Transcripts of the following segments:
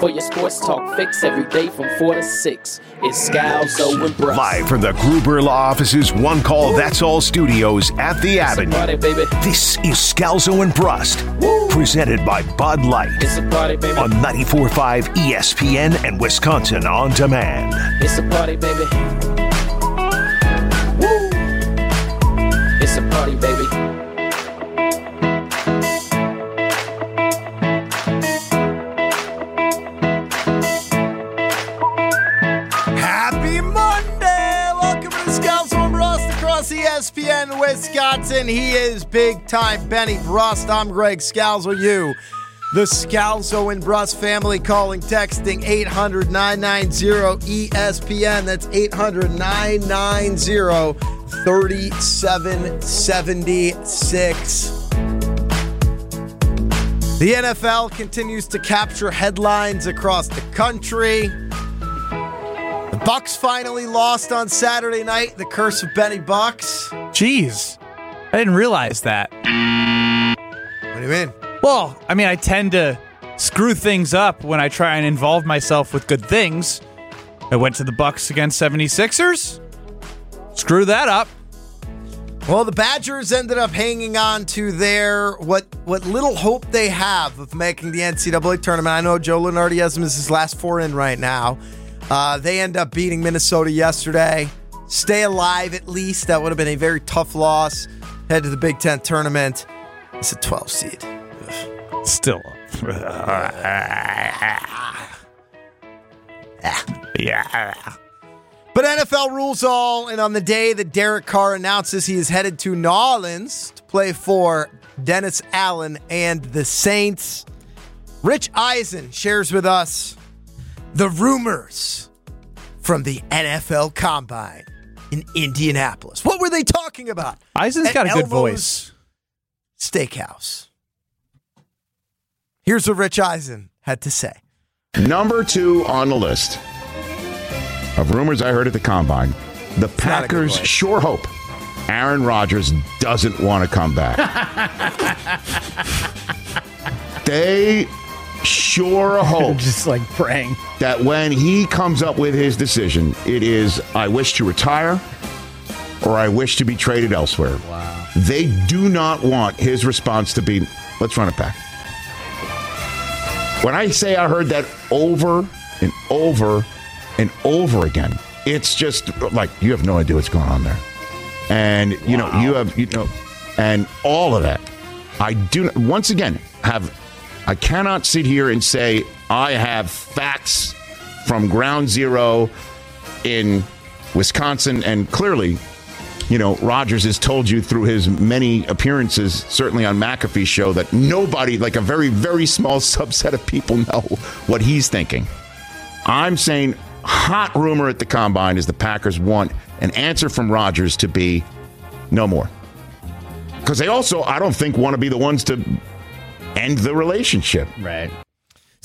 For your sports talk fix every day from 4 to 6, it's Scalzo and Brust. Live from the Gruber Law Office's One Call That's All studios at the Avenue. Party. This is Scalzo and Brust, presented by Bud Light It's a party, baby. on 94.5 ESPN and Wisconsin On Demand. It's a party, baby. Wisconsin. He is big time Benny Brust. I'm Greg Scalzo. You, the Scalzo and Brust family, calling, texting 800 990 ESPN. That's 800 990 3776. The NFL continues to capture headlines across the country. The Bucks finally lost on Saturday night. The curse of Benny Bucks. Jeez. I didn't realize that. What do you mean? Well, I mean, I tend to screw things up when I try and involve myself with good things. I went to the Bucks against 76ers. Screw that up. Well, the Badgers ended up hanging on to their what what little hope they have of making the NCAA tournament. I know Joe Lunardi has his last four in right now. Uh, they end up beating Minnesota yesterday. Stay alive at least. That would have been a very tough loss. Head to the Big Ten tournament. It's a 12 seed. Still. yeah. But NFL rules all, and on the day that Derek Carr announces he is headed to New Orleans to play for Dennis Allen and the Saints, Rich Eisen shares with us the rumors from the NFL Combine in Indianapolis. What were they talking about? Eisen's At got a good Elmo's voice. Steakhouse. Here's what Rich Eisen had to say. Number two on the list of rumors I heard at the combine the not a good Packers sure hope Aaron Rodgers doesn't want to come back. they sure hope Just like praying. that when he comes up with his decision, it is I wish to retire or I wish to be traded elsewhere. Wow. They do not want his response to be, let's run it back. When I say I heard that over and over and over again, it's just like you have no idea what's going on there. And you know, you have you know and all of that. I do once again have I cannot sit here and say I have facts from ground zero in Wisconsin and clearly you know, Rodgers has told you through his many appearances, certainly on McAfee's show, that nobody, like a very, very small subset of people, know what he's thinking. I'm saying hot rumor at the combine is the Packers want an answer from Rodgers to be no more. Because they also, I don't think, want to be the ones to end the relationship. Right.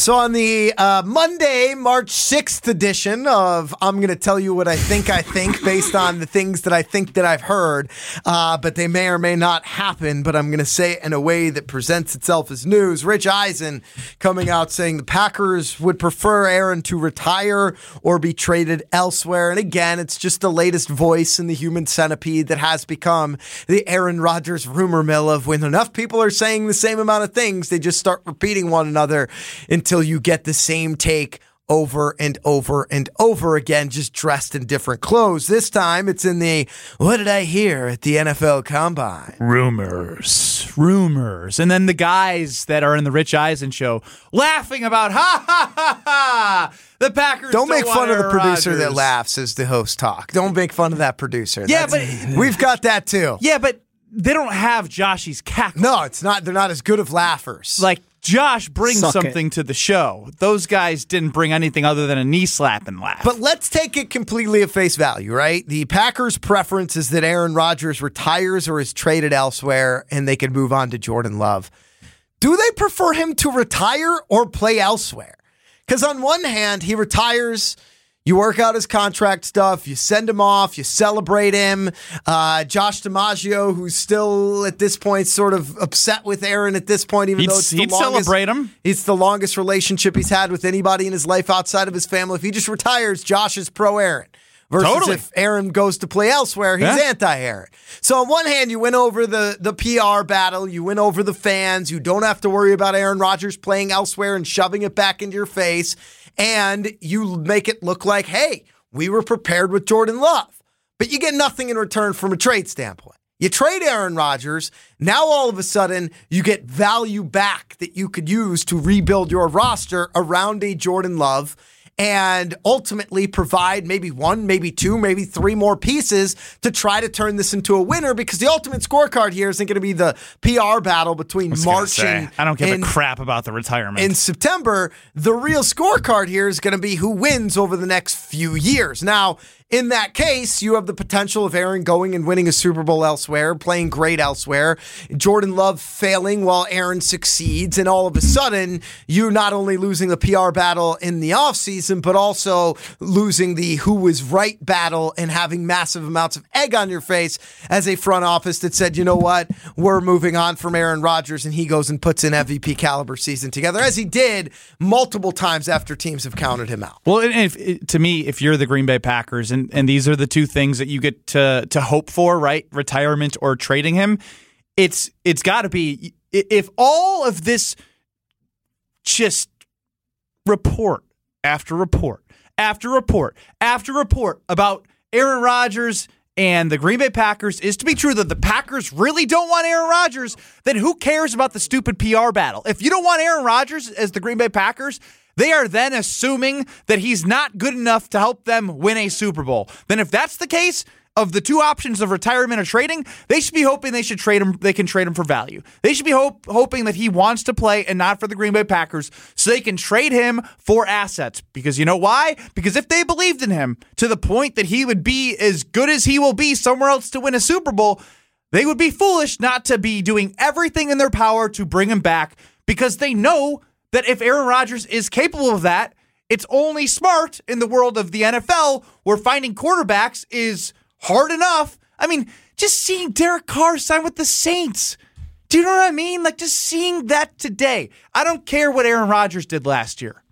So on the uh, Monday, March 6th edition of I'm going to tell you what I think I think based on the things that I think that I've heard, uh, but they may or may not happen, but I'm going to say it in a way that presents itself as news. Rich Eisen coming out saying the Packers would prefer Aaron to retire or be traded elsewhere. And again, it's just the latest voice in the human centipede that has become the Aaron Rodgers rumor mill of when enough people are saying the same amount of things, they just start repeating one another until you get the same take over and over and over again, just dressed in different clothes. This time it's in the what did I hear at the NFL Combine? Rumors. Rumors. And then the guys that are in the Rich Eisen show laughing about, ha ha ha ha, the Packers. Don't make fun of the producer that laughs as the host talk. Don't make fun of that producer. Yeah, That's- but- we've got that too. Yeah, but they don't have Joshy's cackle. No, it's not. They're not as good of laughers. Like, Josh brings Suck it. something to the show. Those guys didn't bring anything other than a knee slap and laugh. But let's take it completely at face value, right? The Packers' preference is that Aaron Rodgers retires or is traded elsewhere and they can move on to Jordan Love. Do they prefer him to retire or play elsewhere? Because on one hand, he retires. You work out his contract stuff. You send him off. You celebrate him. Uh, Josh DiMaggio, who's still at this point sort of upset with Aaron at this point, even He'd- though it's the longest, celebrate him. It's the longest relationship he's had with anybody in his life outside of his family. If he just retires, Josh is pro Aaron. Versus Totally. if Aaron goes to play elsewhere, he's Yeah. anti-Aaron. So on one hand, you win over the the PR battle, you win over the fans. You don't have to worry about Aaron Rodgers playing elsewhere and shoving it back into your face, and you make it look like, hey, we were prepared with Jordan Love, but you get nothing in return from a trade standpoint. You trade Aaron Rodgers. Now all of a sudden you get value back that you could use to rebuild your roster around a Jordan Love and ultimately provide maybe one, maybe two, maybe three more pieces to try to turn this into a winner because the ultimate scorecard here isn't going to be the PR battle between March say, and I don't give and- a crap about the retirement. in September, the real scorecard here is going to be who wins over the next few years. Now, in that case, you have the potential of Aaron going and winning a Super Bowl elsewhere, playing great elsewhere, Jordan Love failing while Aaron succeeds, and all of a sudden, you're not only losing the PR battle in the offseason, but also losing the who was right battle and having massive amounts of egg on your face as a front office that said, you know what, we're moving on from Aaron Rodgers, and he goes and puts an MVP caliber season together, as he did multiple times after teams have counted him out. Well, and if, to me, if you're the Green Bay Packers, and, and these are the two things that you get to to hope for, right? Retirement or trading him, it's it's got to be if all of this just report after report after report after report about Aaron Rodgers and the Green Bay Packers is to be true that the Packers really don't want Aaron Rodgers, then who cares about the stupid PR battle? If you don't want Aaron Rodgers as the Green Bay Packers, they are then assuming that he's not good enough to help them win a Super Bowl. Then if that's the case, of the two options of retirement or trading, they should be hoping they should trade him. They can trade him for value. They should be hope, hoping that he wants to play and not for the Green Bay Packers, so they can trade him for assets. Because you know why? Because if they believed in him to the point that he would be as good as he will be somewhere else to win a Super Bowl, they would be foolish not to be doing everything in their power to bring him back. Because they know that if Aaron Rodgers is capable of that, it's only smart in the world of the NFL where finding quarterbacks is hard enough. I mean, just seeing Derek Carr sign with the Saints. Do you know what I mean? Like just seeing that today. I don't care what Aaron Rodgers did last year.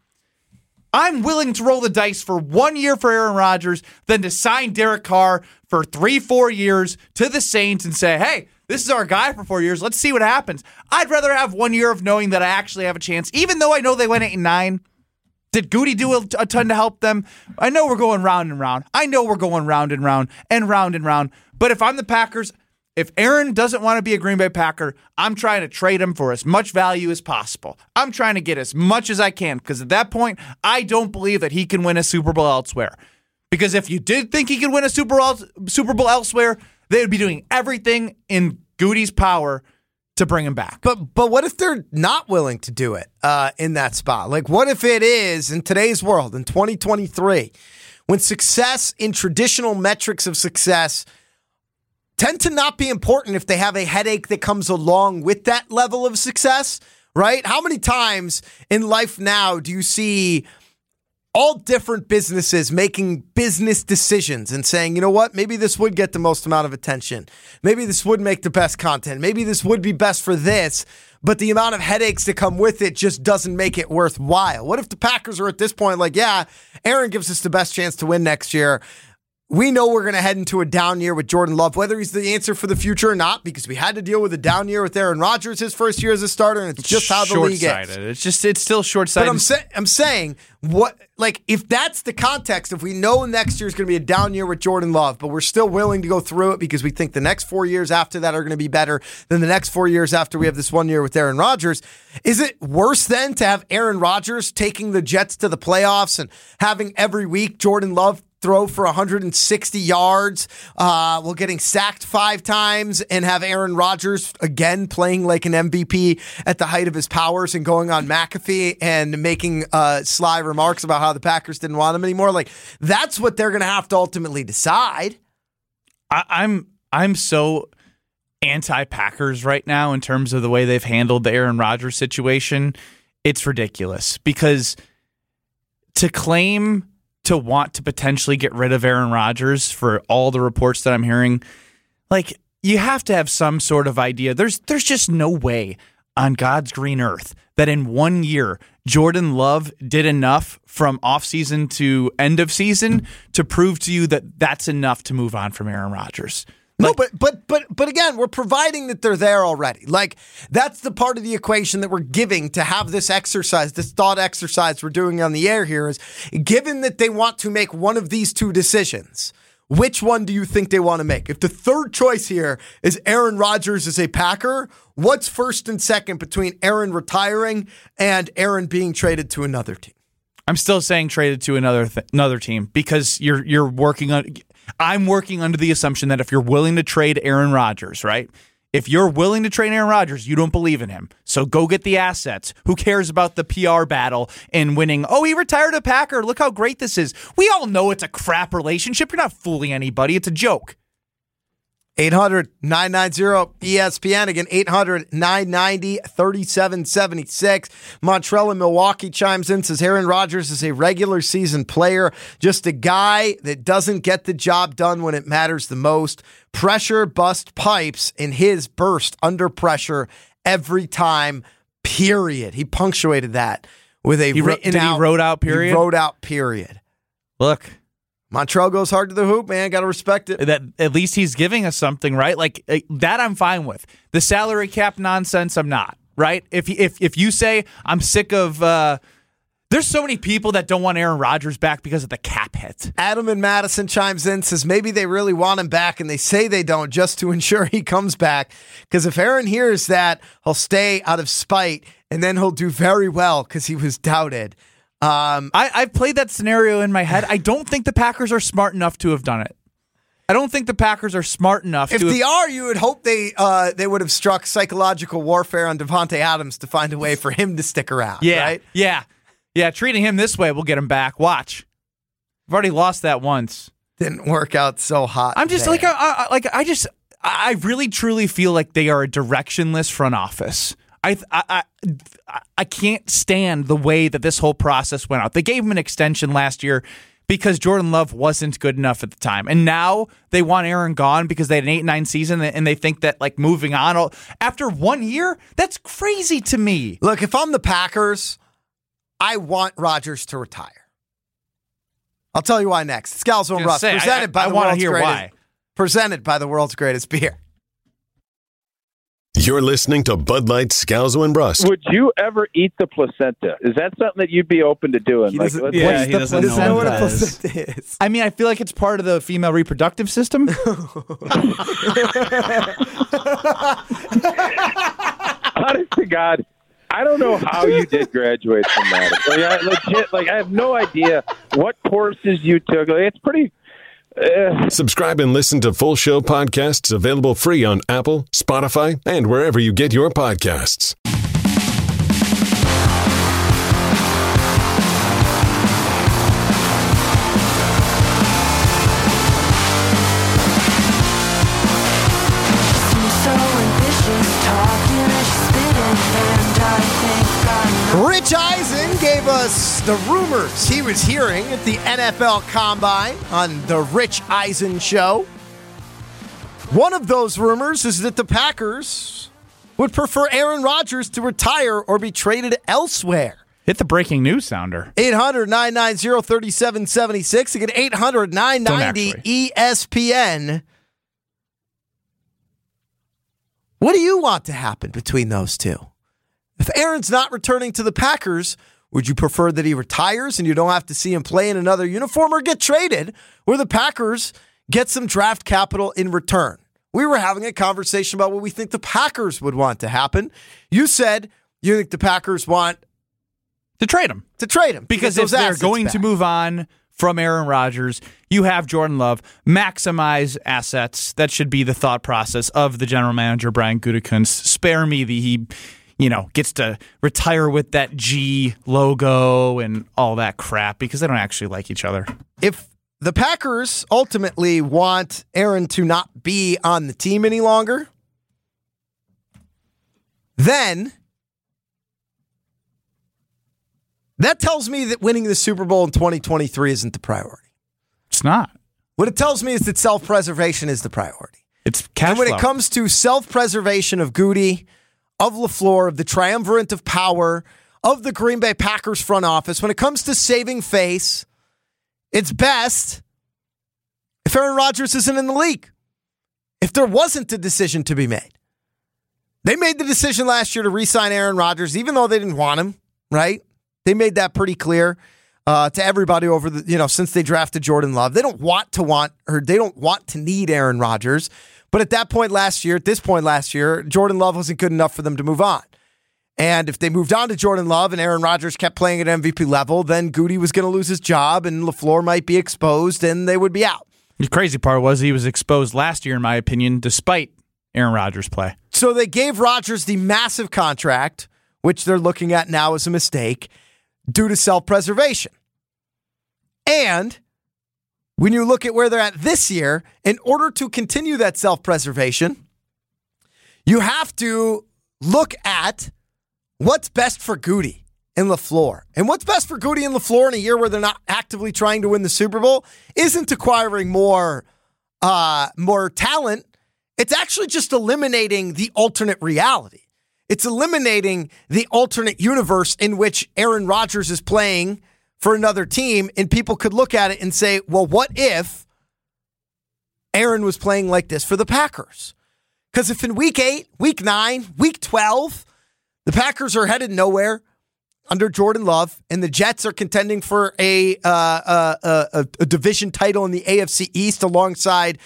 I'm willing to roll the dice for one year for Aaron Rodgers than to sign Derek Carr for three, four years to the Saints and say, hey, this is our guy for four years. Let's see what happens. I'd rather have one year of knowing that I actually have a chance, even though I know they went eight and nine. Did Goody do a, a ton to help them? I know we're going round and round. I know we're going round and round and round and round. But if I'm the Packers, if Aaron doesn't want to be a Green Bay Packer, I'm trying to trade him for as much value as possible. I'm trying to get as much as I can because at that point, I don't believe that he can win a Super Bowl elsewhere. Because if you did think he could win a Super Bowl, Super Bowl elsewhere, they would be doing everything in Goody's power to bring him back. But but what if they're not willing to do it uh, in that spot? Like, what if it is in today's world in 2023, when success in traditional metrics of success tend to not be important if they have a headache that comes along with that level of success, right? How many times in life now do you see all different businesses making business decisions and saying, you know what, maybe this would get the most amount of attention. Maybe this would make the best content. Maybe this would be best for this, but the amount of headaches that come with it just doesn't make it worthwhile. What if the Packers are at this point like, yeah, Aaron gives us the best chance to win next year? We know we're going to head into a down year with Jordan Love, whether he's the answer for the future or not, because we had to deal with a down year with Aaron Rodgers his first year as a starter, and it's just how the league is. It's just it's still short But sighted. I'm saying, I'm saying, what like if that's the context, if we know next year is going to be a down year with Jordan Love, but we're still willing to go through it because we think the next four years after that are going to be better than the next four years after we have this one year with Aaron Rodgers. Is it worse then to have Aaron Rodgers taking the Jets to the playoffs and having every week Jordan Love throw for 160 yards uh, while getting sacked five times and have Aaron Rodgers again playing like an MVP at the height of his powers and going on McAfee and making uh, sly remarks about how the Packers didn't want him anymore. Like that's what they're going to have to ultimately decide. I, I'm I'm so anti Packers right now in terms of the way they've handled the Aaron Rodgers situation. It's ridiculous because to claim to want to potentially get rid of Aaron Rodgers for all the reports that I'm hearing, like you have to have some sort of idea. There's there's just no way on God's green earth that in one year Jordan Love did enough from offseason to end of season to prove to you that that's enough to move on from Aaron Rodgers. No, but but but but again, we're providing that they're there already. Like that's the part of the equation that we're giving to have this exercise, this thought exercise we're doing on the air here is given that they want to make one of these two decisions. Which one do you think they want to make? If the third choice here is Aaron Rodgers as a Packer, what's first and second between Aaron retiring and Aaron being traded to another team? I'm still saying traded to another th- another team because you're you're working on I'm working under the assumption that if you're willing to trade Aaron Rodgers, right? If you're willing to trade Aaron Rodgers, you don't believe in him. So go get the assets. Who cares about the PR battle and winning? Oh, he retired a Packer. Look how great this is. We all know it's a crap relationship. You're not fooling anybody. It's a joke. 800 990 ESPN. Again, 800 990 3776. Montreal in Milwaukee chimes in, says Aaron Rodgers is a regular season player, just a guy that doesn't get the job done when it matters the most. Pressure bust pipes in his burst under pressure every time, period. He punctuated that with a He wrote- did he out, wrote out period? He wrote out period. Look, Montreal goes hard to the hoop, man. Got to respect it. that at least he's giving us something, right? Like uh, that, I'm fine with. The salary cap nonsense, I'm not. Right? If if if you say I'm sick of, uh, there's so many people that don't want Aaron Rodgers back because of the cap hit. Adam and Madison chimes in, says maybe they really want him back and they say they don't just to ensure he comes back. Because if Aaron hears that, he'll stay out of spite and then he'll do very well because he was doubted. Um, I, I've played that scenario in my head. I don't think the Packers are smart enough to have done it. I don't think the Packers are smart enough if to. they are, you would hope they uh, they would have struck psychological warfare on Davante Adams to find a way for him to stick around. yeah, right? yeah, yeah. Treating him this way will get him back. Watch. I've already lost that once. Didn't work out so hot. I'm just there. like, I, I, like I just, I really truly feel like they are a directionless front office. I, I, I, I can't stand the way that this whole process went out. They gave him an extension last year because Jordan Love wasn't good enough at the time, and now they want Aaron gone because they had an eight nine season, and they think that like moving on after one year, that's crazy to me. Look, if I'm the Packers, I want Rodgers to retire. I'll tell you why next. Scalzo and Brust, say, I- presented I- by I the world's hear greatest, why. Presented by the world's greatest beer. You're listening to Bud Light, Scalzo, and Brust. Would you ever eat the placenta? Is that something that you'd be open to doing? He Like, doesn't- let's- Yeah, What's he the doesn't placenta? know what a what that is. placenta is. I mean, I feel like it's part of the female reproductive system. honest to God, I don't know how you did graduate from that. Like, I, legit, like I have no idea what courses you took. Like, it's pretty. Uh, Subscribe and listen to full show podcasts available free on Apple, Spotify, and wherever you get your podcasts. Rich Eisen gave us the rumors he was hearing at the NFL Combine on the Rich Eisen Show. One of those rumors is that the Packers would prefer Aaron Rodgers to retire or be traded elsewhere. Hit the breaking news sounder. 800 990 3776. Again, 800 990 ESPN. What do you want to happen between those two? If Aaron's not returning to the Packers, would you prefer that he retires and you don't have to see him play in another uniform or get traded where the Packers get some draft capital in return? We were having a conversation about what we think the Packers would want to happen. You said you think the Packers want To trade him. to trade him Because if they're going to move on from Aaron Rodgers, you have Jordan Love. Maximize assets. That should be the thought process of the general manager, Brian Gutekunst. Spare me the he, you know, gets to retire with that G logo and all that crap because they don't actually like each other. if the Packers ultimately want Aaron to not be on the team any longer, then That tells me that winning the Super Bowl in 2023 isn't the priority. It's not. What it tells me is that self preservation is the priority. It's cash and when flow. it comes to self preservation of Goody, of LaFleur, of the triumvirate of power, of the Green Bay Packers front office, when it comes to saving face, it's best if Aaron Rodgers isn't in the league. If there wasn't a decision to be made. They made the decision last year to re sign Aaron Rodgers, even though they didn't want him, right? They made that pretty clear uh, to everybody over the, you know, since they drafted Jordan Love. They don't want to want, or they don't want to need Aaron Rodgers. But at that point last year, at this point last year, Jordan Love wasn't good enough for them to move on. And if they moved on to Jordan Love and Aaron Rodgers kept playing at MVP level, then Goody was going to lose his job and LaFleur might be exposed and they would be out. The crazy part was he was exposed last year, in my opinion, despite Aaron Rodgers' play. So they gave Rodgers the massive contract, which they're looking at now as a mistake, due to self preservation. And when you look at where they're at this year, in order to continue that self preservation, you have to look at what's best for Goody and LaFleur. And what's best for Goody and LaFleur in a year where they're not actively trying to win the Super Bowl isn't acquiring more uh, more talent. It's actually just eliminating the alternate reality. It's eliminating the alternate universe in which Aaron Rodgers is playing for another team, and people could look at it and say, well, what if Aaron was playing like this for the Packers? Because if in week eight, week nine, week 12, the Packers are headed nowhere under Jordan Love, and the Jets are contending for a, uh, uh, uh, a division title in the AFC East alongside,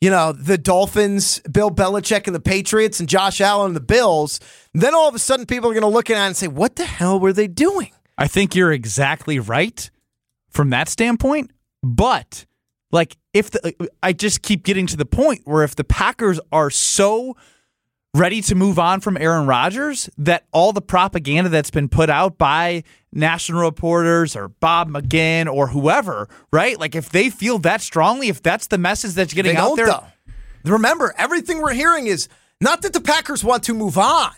you know, the Dolphins, Bill Belichick and the Patriots, and Josh Allen and the Bills. Then all of a sudden, people are going to look at it and say, "What the hell were they doing?" I think you're exactly right from that standpoint, but like if the I just keep getting to the point where if the Packers are so ready to move on from Aaron Rodgers that all the propaganda that's been put out by national reporters or Bob McGinn or whoever, right? Like if they feel that strongly, if that's the message that's getting They out there, though. Remember, everything we're hearing is not that the Packers want to move on.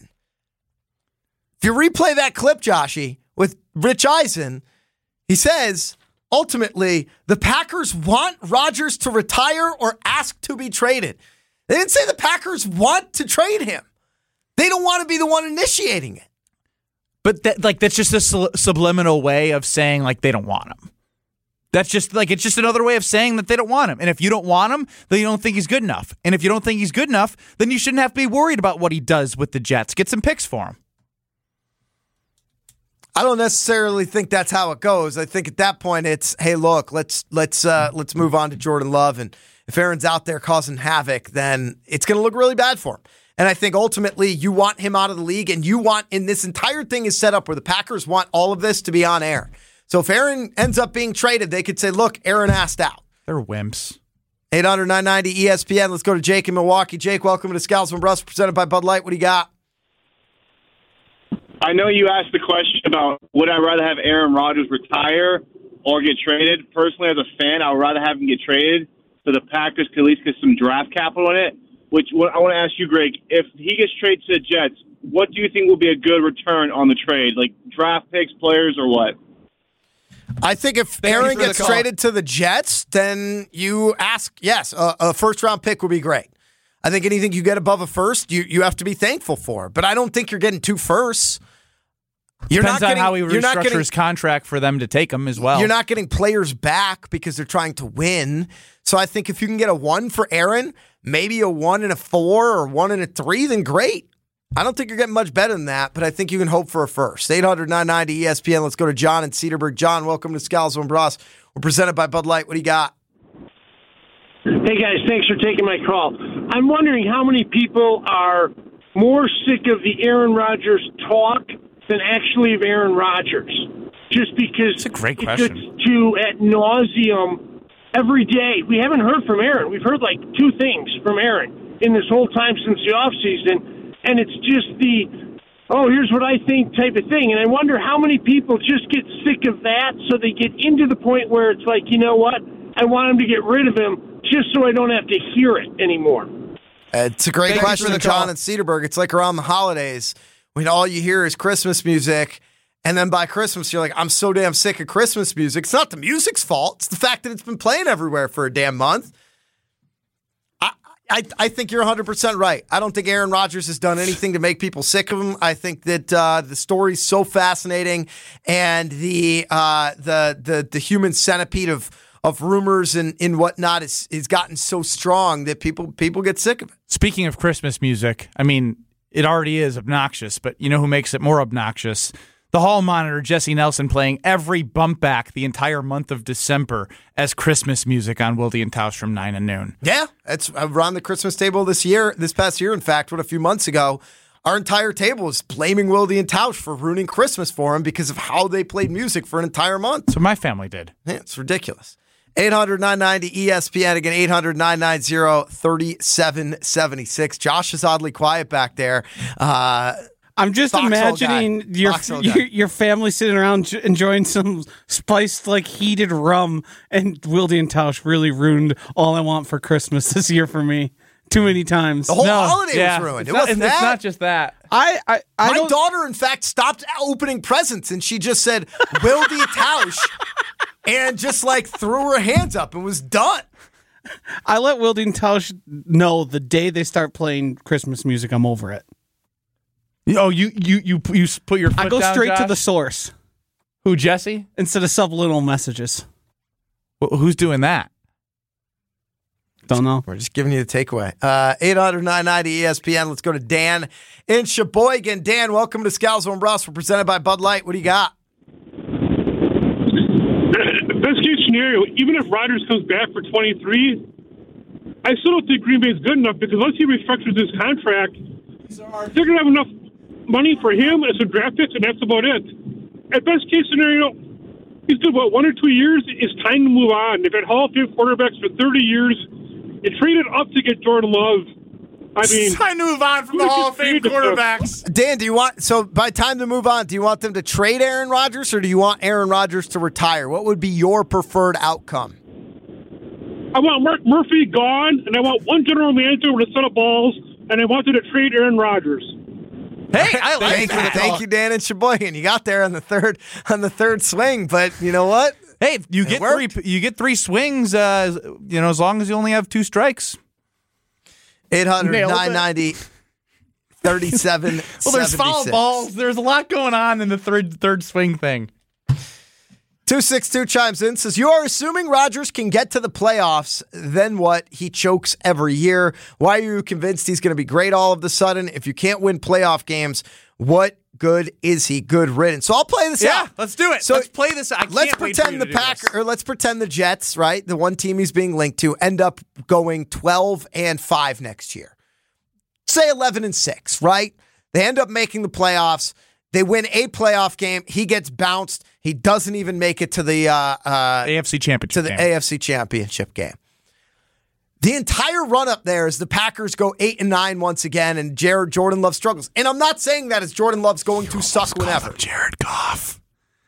If you replay that clip, Joshy, with Rich Eisen, he says ultimately the Packers want Rodgers to retire or ask to be traded. They didn't say the Packers want to trade him. They don't want to be the one initiating it. But that, like that's just a sub- subliminal way of saying like they don't want him. That's just like it's just another way of saying that they don't want him. And if you don't want him, then you don't think he's good enough. And if you don't think he's good enough, then you shouldn't have to be worried about what he does with the Jets. Get some picks for him. I don't necessarily think that's how it goes. I think at that point it's, hey, look, let's let's uh, let's move on to Jordan Love, and if Aaron's out there causing havoc, then it's going to look really bad for him. And I think ultimately you want him out of the league, and you want, and this entire thing is set up where the Packers want all of this to be on air. So if Aaron ends up being traded, they could say, look, Aaron asked out. They're wimps. 800 990 ESPN. Let's go to Jake in Milwaukee. Jake, welcome to Scalzo and Brust, presented by Bud Light. What do you got? I know you asked the question about would I rather have Aaron Rodgers retire or get traded. Personally, as a fan, I would rather have him get traded so the Packers could at least get some draft capital in it. Which what I want to ask you, Greg, if he gets traded to the Jets, what do you think will be a good return on the trade? Like draft picks, players, or what? I think if Thank you Aaron for gets call. traded to the Jets, then you ask, yes, a, a first round pick would be great. I think anything you get above a first, you, you have to be thankful for. But I don't think you're getting two firsts. You're Depends not on getting, how he you're not restructures getting, his contract for them to take him as well. You're not getting players back because they're trying to win. So I think if you can get a one for Aaron, maybe a one and a four or one and a three, then great. I don't think you're getting much better than that, but I think you can hope for a first. 800 990 ESPN. Let's go to John in Cedarburg. John, welcome to Scalzo and Brust. We're presented by Bud Light. What do you got? Hey guys, thanks for taking my call. I'm wondering how many people are more sick of the Aaron Rodgers talk than actually of Aaron Rodgers. Just because It's a great it question. gets to at nauseum every day. We haven't heard from Aaron. We've heard like two things from Aaron in this whole time since the off season, and it's just the oh, here's what I think type of thing. And I wonder how many people just get sick of that so they get into the point where it's like, you know what? I want him to get rid of him just so I don't have to hear it anymore. Uh, it's a great Thank question, John call. in Cedarburg. It's like around the holidays when all you hear is Christmas music And then by Christmas, you're like, I'm so damn sick of Christmas music. It's not the music's fault. It's the fact that it's been playing everywhere for a damn month. I, I, I think you're 100% right. I don't think Aaron Rodgers has done anything to make people sick of him. I think that uh, the story's so fascinating and the, uh, the, the, the human centipede of, of rumors and, and whatnot is, is gotten so strong that people, people get sick of it. Speaking of Christmas music, I mean, it already is obnoxious, but you know who makes it more obnoxious? The hall monitor, Jesse Nelson, playing every bump back the entire month of December as Christmas music on Wilde and Tausch from 9 and noon. Yeah, it's around the Christmas table this year, this past year, in fact, what a few months ago. Our entire table was blaming Wilde and Tausch for ruining Christmas for him because of how they played music for an entire month. So my family did. Yeah, it's ridiculous. 800 990 ESPN. Again, 800 990 3776. Josh is oddly quiet back there. Uh, I'm just Foxhole imagining guy. your, Foxhole guy. your your family sitting around enjoying some spiced like heated rum, and Wilde and Tausch really ruined all I want for Christmas this year for me. Too many times. the whole holiday was ruined. It's It not, wasn't that. it's that. not just that. I I, I My don't. daughter, in fact, stopped opening presents and she just said, Wilde Tausch, and just like threw her hands up and was done. I let Wilde and Tausch know the day they start playing Christmas music, I'm over it. Oh, you you you you put your foot I go down, straight to the source who Jesse? instead of subliminal messages. Wh- Who's doing that? Don't know. We're just giving you the takeaway. Uh, 800 990 ESPN. Let's go to Dan in Sheboygan. Dan, welcome to Scalzo and Brust. We're presented by Bud Light. What do you got? Best case scenario, even if Rodgers comes back for 23, I still don't think Green Bay is good enough because once he restructures his contract, they're going to have enough money for him as a draft pick, and that's about it. At best case scenario, he's good, what, one or two years? It's time to move on. They've had Hall of Fame quarterbacks for 30 years. You traded up to get Jordan Love. I mean, Time to move on from the Hall of Fame quarterbacks. Dan, do you want, so by time to move on, do you want them to trade Aaron Rodgers or do you want Aaron Rodgers to retire? What would be your preferred outcome? I want Mark Murphy gone, and I want one general manager with a set of balls, and I wanted to trade Aaron Rodgers. Hey, I like Thank you, thank you, Dan and Sheboygan. You got there on the third on the third swing, but you know what? Hey, you It get worked. three. You get three swings. Uh, you know, as long as you only have two strikes. 800 Nailed it. 990 37 Well, there's foul balls. There's a lot going on in the third third swing thing. 262 chimes in says, You are assuming Rodgers can get to the playoffs. Then what? He chokes every year. Why are you convinced he's going to be great all of the sudden? If you can't win playoff games, what good is he? Good riddance. So I'll play this Yeah, out. let's do it. So let's play this. I let's can't wait for pretend the Pack or let's pretend the Jets, right? The one team he's being linked to, end up going 12 and 5 next year. Say 11 and 6, right? They end up making the playoffs. They win a playoff game. He gets bounced. He doesn't even make it to the uh, uh, AFC Championship. to the game. AFC Championship game. The entire run up there is the Packers go eight and nine once again, and Jared Jordan Love struggles. And I'm not saying that as Jordan Love's going to suck whenever. Jared Goff.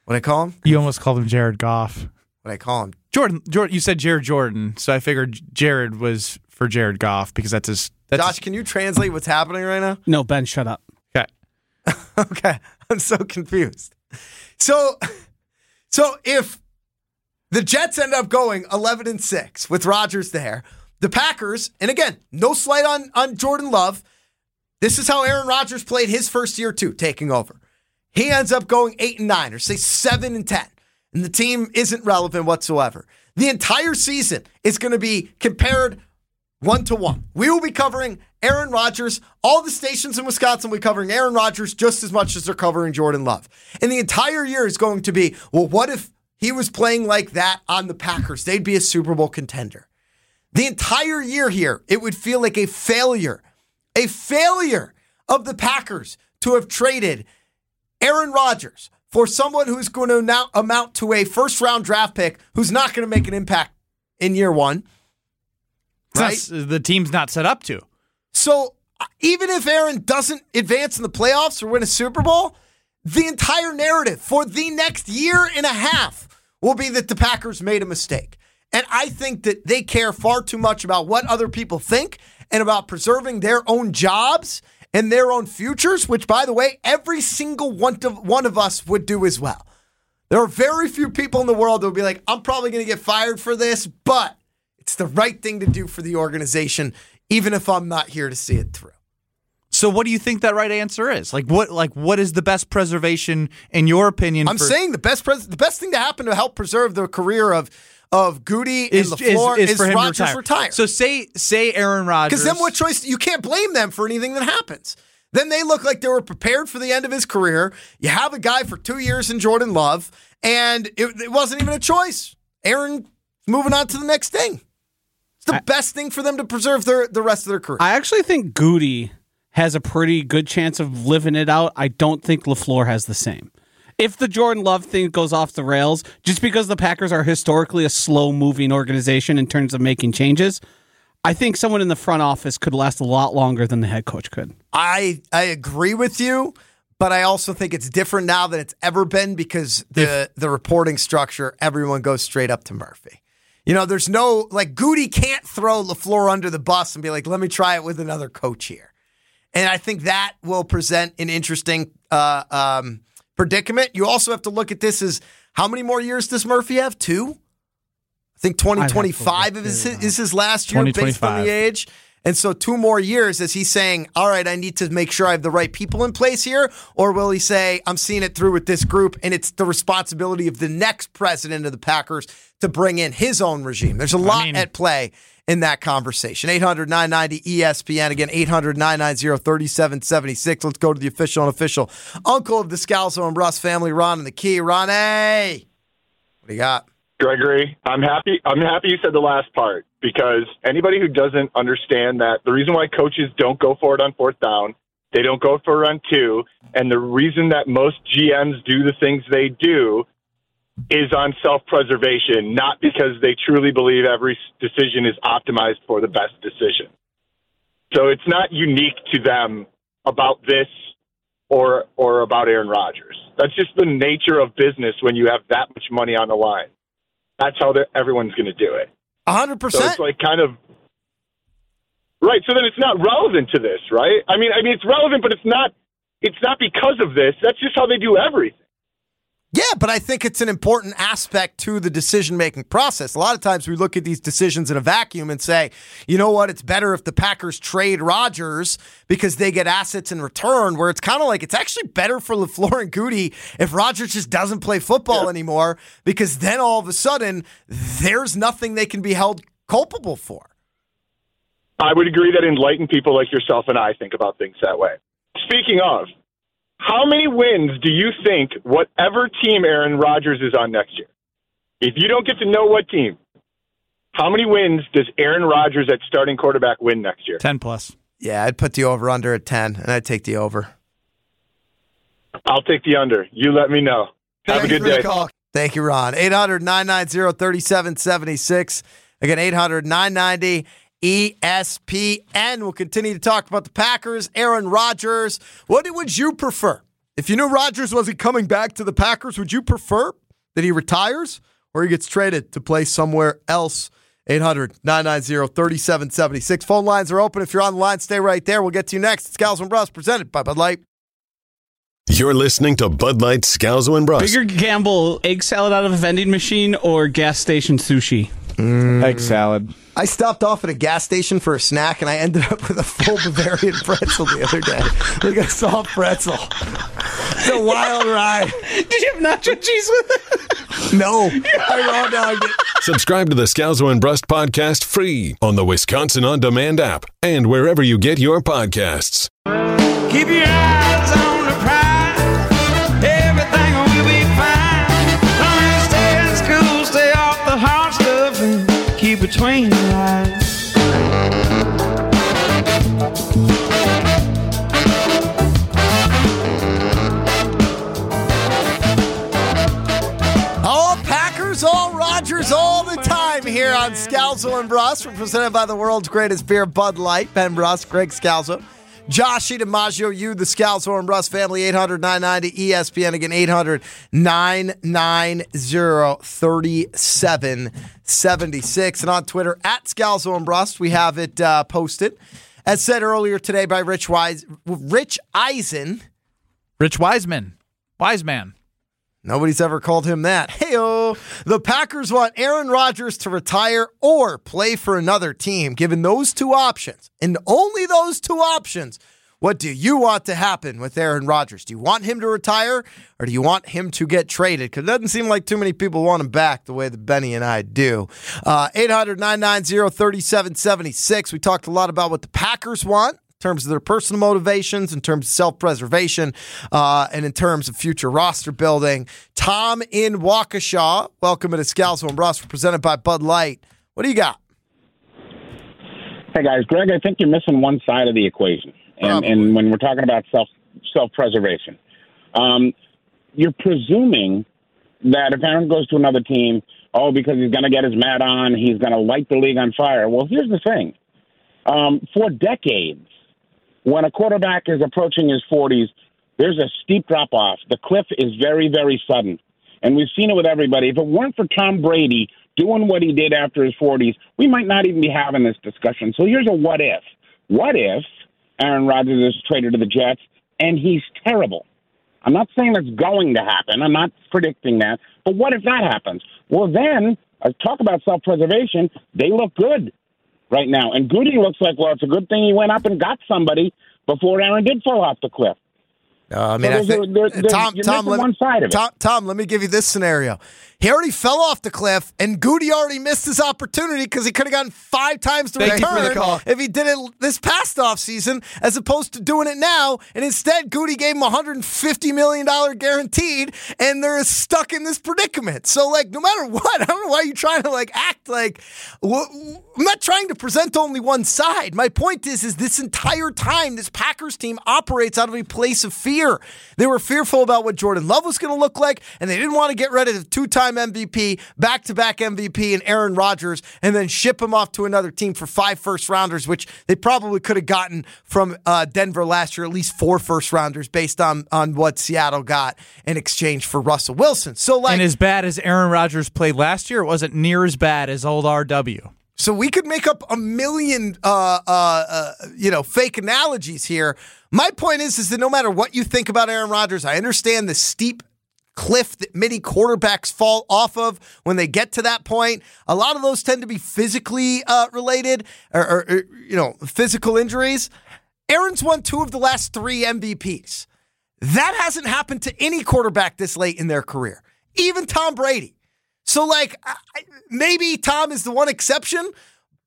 What I call him? You almost called him Jared Goff. What I call him? Jordan. Jordan. You said Jared Jordan, so I figured Jared was for Jared Goff because that's his. That's Josh, can you translate what's happening right now? No, Ben, shut up. okay. Okay, I'm so confused. So, so if the Jets end up going 11 and six with Rodgers there, the Packers, and again, no slight on on Jordan Love. This is how Aaron Rodgers played his first year too, taking over. He ends up going eight and nine, or say seven and ten, and the team isn't relevant whatsoever. The entire season is going to be compared one to one. We will be covering Aaron Rodgers. All the stations in Wisconsin will be covering Aaron Rodgers just as much as they're covering Jordan Love. And the entire year is going to be, well, what if he was playing like that on the Packers? They'd be a Super Bowl contender. The entire year here, it would feel like a failure, a failure of the Packers to have traded Aaron Rodgers for someone who's going to now amount to a first round draft pick who's not going to make an impact in year one. Not- Right? the team's not set up to. So uh, even if Aaron doesn't advance in the playoffs or win a Super Bowl, the entire narrative for the next year and a half will be that the Packers made a mistake. And I think that they care far too much about what other people think and about preserving their own jobs and their own futures, which, by the way, every single one of, one of us would do as well. There are very few people in the world that would be like, I'm probably going to get fired for this, but it's the right thing to do for the organization, even if I'm not here to see it through. So what do you think that right answer is? Like what like what is the best preservation in your opinion? I'm for- saying the best pres- the best thing to happen to help preserve the career of of Goody is, and is, LaFleur is is, for him Rodgers retire. So say say Aaron Rodgers Because then what choice? You can't blame them for anything that happens. Then they look like they were prepared for the end of his career. You have a guy for two years in Jordan Love, and it, it wasn't even a choice. Aaron moving on to the next thing. It's the best thing for them to preserve their the rest of their career. I actually think Goody has a pretty good chance of living it out. I don't think LaFleur has the same. If the Jordan Love thing goes off the rails, just because the Packers are historically a slow moving organization in terms of making changes, I think someone in the front office could last a lot longer than the head coach could. I I agree with you, but I also think it's different now than it's ever been because the the reporting structure, everyone goes straight up to Murphy. You know, there's no like Goody can't throw LaFleur under the bus and be like, let me try it with another coach here. And I think that will present an interesting uh, um, predicament. You also have to look at this as how many more years does Murphy have? Two? I think 2025 is, his, is his last year based on the age. And so two more years is he saying, all right, I need to make sure I have the right people in place here? Or will he say, I'm seeing it through with this group and it's the responsibility of the next president of the Packers to bring in his own regime? There's a lot mean- at play in that conversation. 800 990 ESPN. Again, 800 990 3776. Let's go to the official and official uncle of the Scalzo and Brust family, Ron and the Key. Ron, hey. What do you got? Gregory, I'm happy. I'm happy you said the last part because anybody who doesn't understand that the reason why coaches don't go for it on fourth down, they don't go for it on two, and the reason that most GMs do the things they do is on self-preservation, not because they truly believe every decision is optimized for the best decision. So it's not unique to them about this or or about Aaron Rodgers. That's just the nature of business when you have that much money on the line. That's how everyone's going to do it. A 100%. So it's like kind of right. So then it's not relevant to this, right? I mean, I mean, it's relevant, but it's not. It's not because of this. That's just how they do everything. Yeah, but I think it's an important aspect to the decision making process. A lot of times we look at these decisions in a vacuum and say, you know what, it's better if the Packers trade Rodgers because they get assets in return, where it's kind of like it's actually better for LaFleur and Goody if Rodgers just doesn't play football anymore because then all of a sudden there's nothing they can be held culpable for. I would agree that enlightened people like yourself and I think about things that way. Speaking of, how many wins do you think whatever team Aaron Rodgers is on next year? If you don't get to know what team, how many wins does Aaron Rodgers at starting quarterback win next year? 10 plus. Yeah, I'd put the over under at 10, and I'd take the over. I'll take the under. You let me know. Have a Thank you good day. call. Thank you, Ron. 800 990 3776. Again, 800 990 ESPN. We'll continue to talk about the Packers, Aaron Rodgers. What would you prefer? If you knew Rodgers wasn't coming back to the Packers, would you prefer that he retires or he gets traded to play somewhere else? 800 990 3776. Phone lines are open. If you're on the line, stay right there. We'll get to you next. It's Scalzo and Brust presented by Bud Light. You're listening to Bud Light Scalzo and Brust. Bigger gamble: egg salad out of a vending machine or gas station sushi. Mm. Egg salad. I stopped off at a gas station for a snack and I ended up with a full Bavarian pretzel the other day. Like a soft pretzel. It's a wild ride. Did you have nacho cheese with it? No. I raw dogged it. Subscribe to the Scalzo and Brust podcast free on the Wisconsin On Demand app and wherever you get your podcasts. Keep your eyes on between the lines. All Packers, all Rodgers, all the time here on Scalzo and Brust. We're presented by the world's greatest beer, Bud Light. Ben Brust, Greg Scalzo. Josh DiMaggio, you, the Scalzo and Brust family, 800 990 ESPN. Again, 800 990 3776. And on Twitter, at Scalzo and Brust, we have it uh, posted. as said earlier today by Rich Wise, Rich Eisen. Rich Wiseman, wise man. Nobody's ever called him that. Heyo. The Packers want Aaron Rodgers to retire or play for another team. Given those two options, and only those two options, what do you want to happen with Aaron Rodgers? Do you want him to retire or do you want him to get traded? Because it doesn't seem like too many people want him back the way that Benny and I do. Uh, 800 990 3776. We talked a lot about what the Packers want in terms of their personal motivations, in terms of self preservation, uh, and in terms of future roster building. Tom in Waukesha, welcome to Scalzo and Brust, presented by Bud Light. What do you got? Hey guys, Greg, I think you're missing one side of the equation, and, and when we're talking about self self preservation, um, you're presuming that if Aaron goes to another team, oh, because he's going to get his mat on, he's going to light the league on fire. Well, here's the thing: um, for decades, when a quarterback is approaching his 40s, there's a steep drop off. The cliff is very, very sudden. And we've seen it with everybody. If it weren't for Tom Brady doing what he did after his 40s, we might not even be having this discussion. So here's a what if. What if Aaron Rodgers is traded to the Jets and he's terrible? I'm not saying that's going to happen. I'm not predicting that. But what if that happens? Well, then, uh, talk about self preservation. They look good right now. And Gutey looks like, well, it's a good thing he went up and got somebody before Aaron did fall off the cliff. Uh, I mean, So I think a- there- there's- Tom, Tom, let, one side of it. Tom, Tom, let me give you this scenario. He already fell off the cliff, and Gutey already missed his opportunity because he could have gotten five times the Thank you for the return call. if he did it this past offseason as opposed to doing it now. And instead, Gutey gave him $150 million guaranteed, and they're stuck in this predicament. So, like, no matter what, I don't know why you're trying to, like, act like. I'm not trying to present only one side. My point is, is this entire time, this Packers team operates out of a place of fear. They were fearful about what Jordan Love was going to look like, and they didn't want to get rid of two-time MVP, back-to-back MVP, and Aaron Rodgers, and then ship him off to another team for five first-rounders, which they probably could have gotten from uh, Denver last year, at least four first-rounders, based on on what Seattle got in exchange for Russell Wilson. So, like, and as bad as Aaron Rodgers played last year, it wasn't near as bad as old RW. So we could make up a million, uh, uh, uh, you know, fake analogies here. My point is, is that no matter what you think about Aaron Rodgers, I understand the steep cliff that many quarterbacks fall off of when they get to that point. A lot of those tend to be physically uh, related, or, or, or you know, physical injuries. Aaron's won two of the last three MVPs. That hasn't happened to any quarterback this late in their career, even Tom Brady. So, like, I- maybe Tom is the one exception,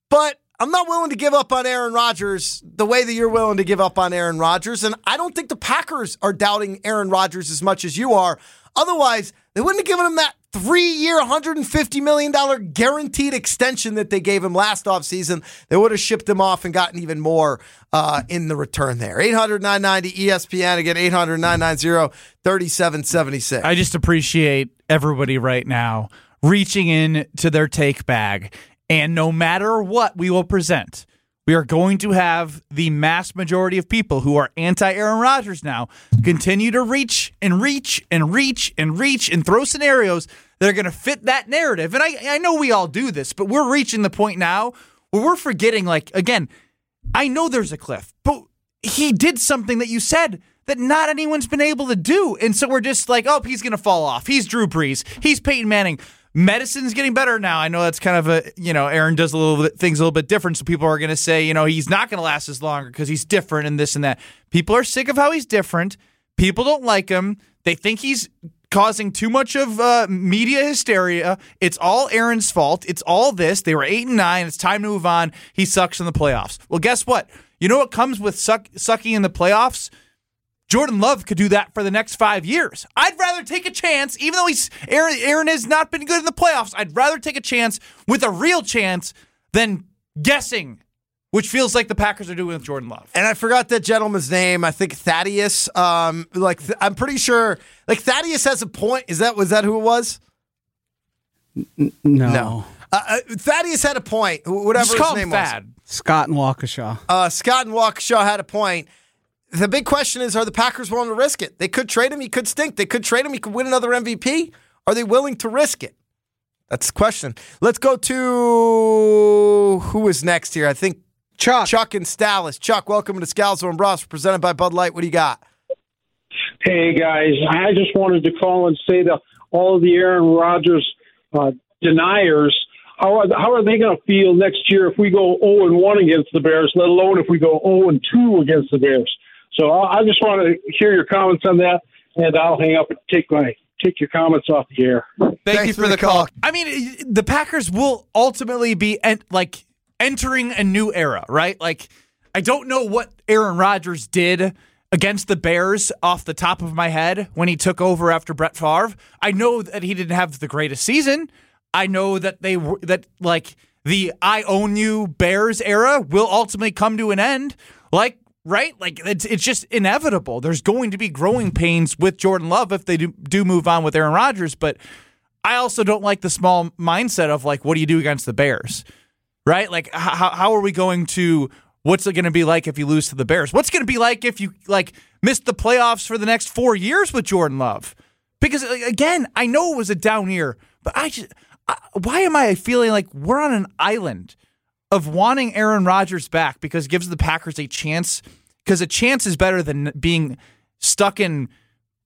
but I'm not willing to give up on Aaron Rodgers the way that you're willing to give up on Aaron Rodgers. And I don't think the Packers are doubting Aaron Rodgers as much as you are. Otherwise, they wouldn't have given him that three year, $150 million guaranteed extension that they gave him last offseason. They would have shipped him off and gotten even more uh, in the return there. 800 990 ESPN. Again, 800 990 3776. I just appreciate everybody right now reaching in to their take bag. And no matter what we will present, we are going to have the mass majority of people who are anti Aaron Rodgers now continue to reach and reach and reach and reach and throw scenarios that are going to fit that narrative. And I, I know we all do this, but we're reaching the point now where we're forgetting, like, again, I know there's a cliff, but he did something that you said that not anyone's been able to do. And so we're just like, oh, he's going to fall off. He's Drew Brees. He's Peyton Manning. Medicine's getting better now. I know that's kind of a, you know, Aaron does a little bit, things a little bit different. So people are going to say, you know, he's not going to last as long because he's different and this and that. People are sick of how he's different. People don't like him. They think he's causing too much of uh, media hysteria. It's all Aaron's fault. It's all this. They were eight and nine. It's time to move on. He sucks in the playoffs. Well, guess what? You know what comes with suck, sucking in the playoffs? Jordan Love could do that for the next five years. I'd rather take a chance, even though he's Aaron, Aaron has not been good in the playoffs. I'd rather take a chance with a real chance than guessing, which feels like the Packers are doing with Jordan Love. And I forgot that gentleman's name. I think Thaddeus. Um, like th- I'm pretty sure. Like Thaddeus has a point. Is that was that who it was? No. Uh, uh, Thaddeus had a point. Whatever Just his call him name Thad. was. Scott and Waukesha. Uh, Scott and Waukesha had a point. The big question is: Are the Packers willing to risk it? They could trade him. He could stink. They could trade him. He could win another MVP. Are they willing to risk it? That's the question. Let's go to who is next here. I think Chuck. Chuck and Dallas. Chuck, welcome to Scalzo and Brust, presented by Bud Light. What do you got? Hey guys, I just wanted to call and say to all of the Aaron Rodgers uh, deniers, how are how are they going to feel next year if we go zero and one against the Bears, let alone if we go zero and two against the Bears? So I I just want to hear your comments on that, and I'll hang up and take my take your comments off the air. Thank you for, the call. I mean, the Packers will ultimately be en- like entering a new era, right? Like, I don't know what Aaron Rodgers did against the Bears off the top of my head when he took over after Brett Favre. I know that he didn't have the greatest season. I know that they were that like the I own you Bears era will ultimately come to an end. Like right? Like it's it's just inevitable. There's going to be growing pains with Jordan Love if they do, do move on with Aaron Rodgers, but I also don't like the small mindset of like what do you do against the Bears? Right? Like how how are we going to what's it going to be like if you lose to the Bears? What's going to be like if you like miss the playoffs for the next 4 years with Jordan Love? Because again, I know it was a down year, but I just I, why am I feeling like we're on an island? Of wanting Aaron Rodgers back because it gives the Packers a chance because a chance is better than being stuck in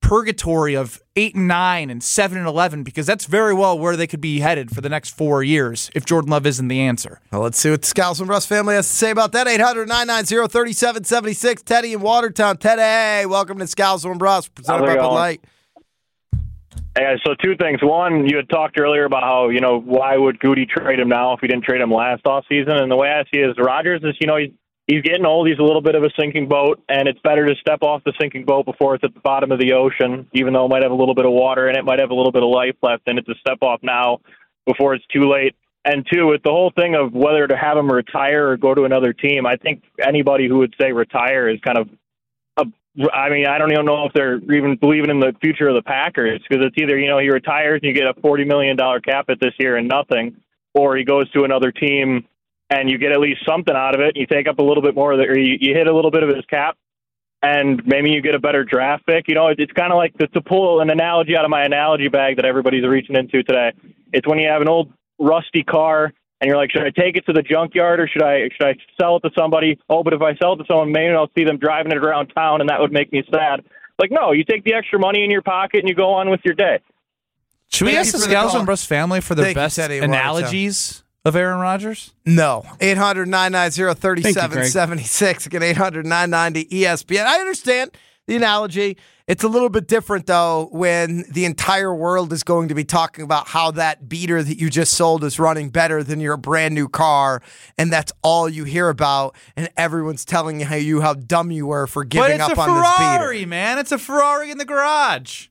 purgatory of 8 and 9 and 7 and 11 because that's very well where they could be headed for the next 4 years if Jordan Love isn't the answer. Well, let's see what the Scalzo and Brust family has to say about that. 800 990 3776. Teddy in Watertown. Teddy, welcome to Scalzo and Brust, presented by it Bud? Light. Yeah, so two things. One, you had talked earlier about how, you know, why would Gutey trade him now if he didn't trade him last offseason? And the way I see it is Rodgers is, you know, he's, he's getting old. He's a little bit of a sinking boat, and it's better to step off the sinking boat before it's at the bottom of the ocean, even though it might have a little bit of water and it might have a little bit of life left in it to step off now before it's too late. And two, with the whole thing of whether to have him retire or go to another team, I think anybody who would say retire is kind of I mean, I don't even know if they're even believing in the future of the Packers because it's either you know he retires and you get a forty million dollar cap at this year and nothing, or he goes to another team and you get at least something out of it. You take up a little bit more of the, or you, you hit a little bit of his cap, and maybe you get a better draft pick. You know, it, it's kind of like to, to pull an analogy out of my analogy bag that everybody's reaching into today. It's when you have an old rusty car and you're like, should I take it to the junkyard or should I should I sell it to somebody? Oh, but if I sell it to someone, maybe I'll see them driving it around town, and that would make me sad. Like, no, you take the extra money in your pocket and you go on with your day. Should we Thank ask the for Scouts call. and Russ family for their Thank best Teddy in Watertown. analogies of Aaron Rodgers? No. 800 990 3776. Again, 800 990 ESPN. I understand the analogy. It's a little bit different, though, when the entire world is going to be talking about how that beater that you just sold is running better than your brand new car. And that's all you hear about. And everyone's telling you how, you how dumb you were for giving up a on this beater. Ferrari, man. It's a Ferrari in the garage.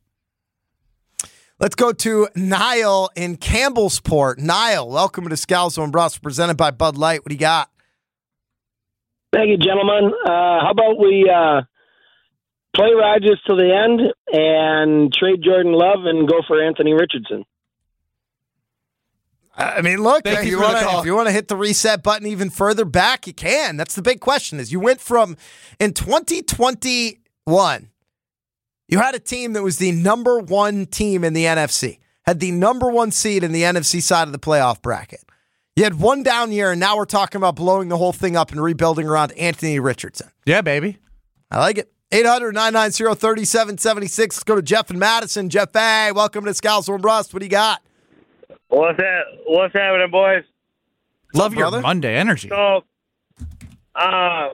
Let's go to Niall in Campbellsport. Niall, welcome to Scalzo and Brust, presented by Bud Light. What do you got? Thank you, gentlemen. Uh, how about we uh, play Rodgers to the end and trade Jordan Love and go for Anthony Richardson? I mean, look, Thank if you you, for the want to call. if you want to hit the reset button even further back, you can. That's the big question. Is you went from in 2021, you had a team that was the number one team in the NFC, had the number one seed in the NFC side of the playoff bracket. You had one down year, and now we're talking about blowing the whole thing up and rebuilding around Anthony Richardson. Yeah, baby. I like it. 800 990 3776. Let's go to Jeff and Madison. Jeff, hey, welcome to Scalzo and Brust. What do you got? What's that? What's happening, boys? Love your brother? Monday energy. So, uh,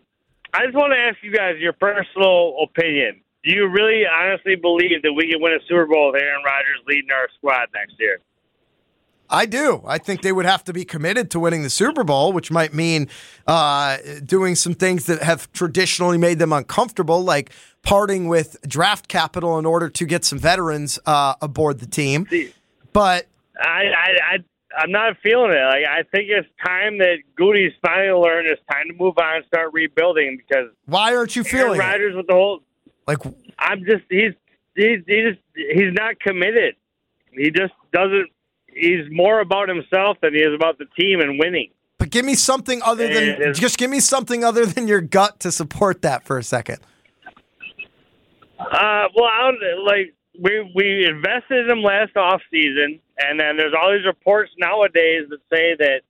I just want to ask you guys your personal opinion. Do you really honestly believe that we can win a Super Bowl with Aaron Rodgers leading our squad next year? I do. I think they would have to be committed to winning the Super Bowl, which might mean uh, doing some things that have traditionally made them uncomfortable, like parting with draft capital in order to get some veterans uh, aboard the team. But I, I, I, I'm not feeling it. Like I think it's time that Gutey's finally learned it's time to move on and start rebuilding because why aren't you Aaron feeling it? Rodgers with the whole like I'm just he's he's he just he's not committed. He just doesn't. He's more about himself than he is about the team and winning. But give me something other than is- just give me something other than your gut to support that for a second. Uh, well, I don't, like we we invested in him last off season, and then there's all these reports nowadays that say that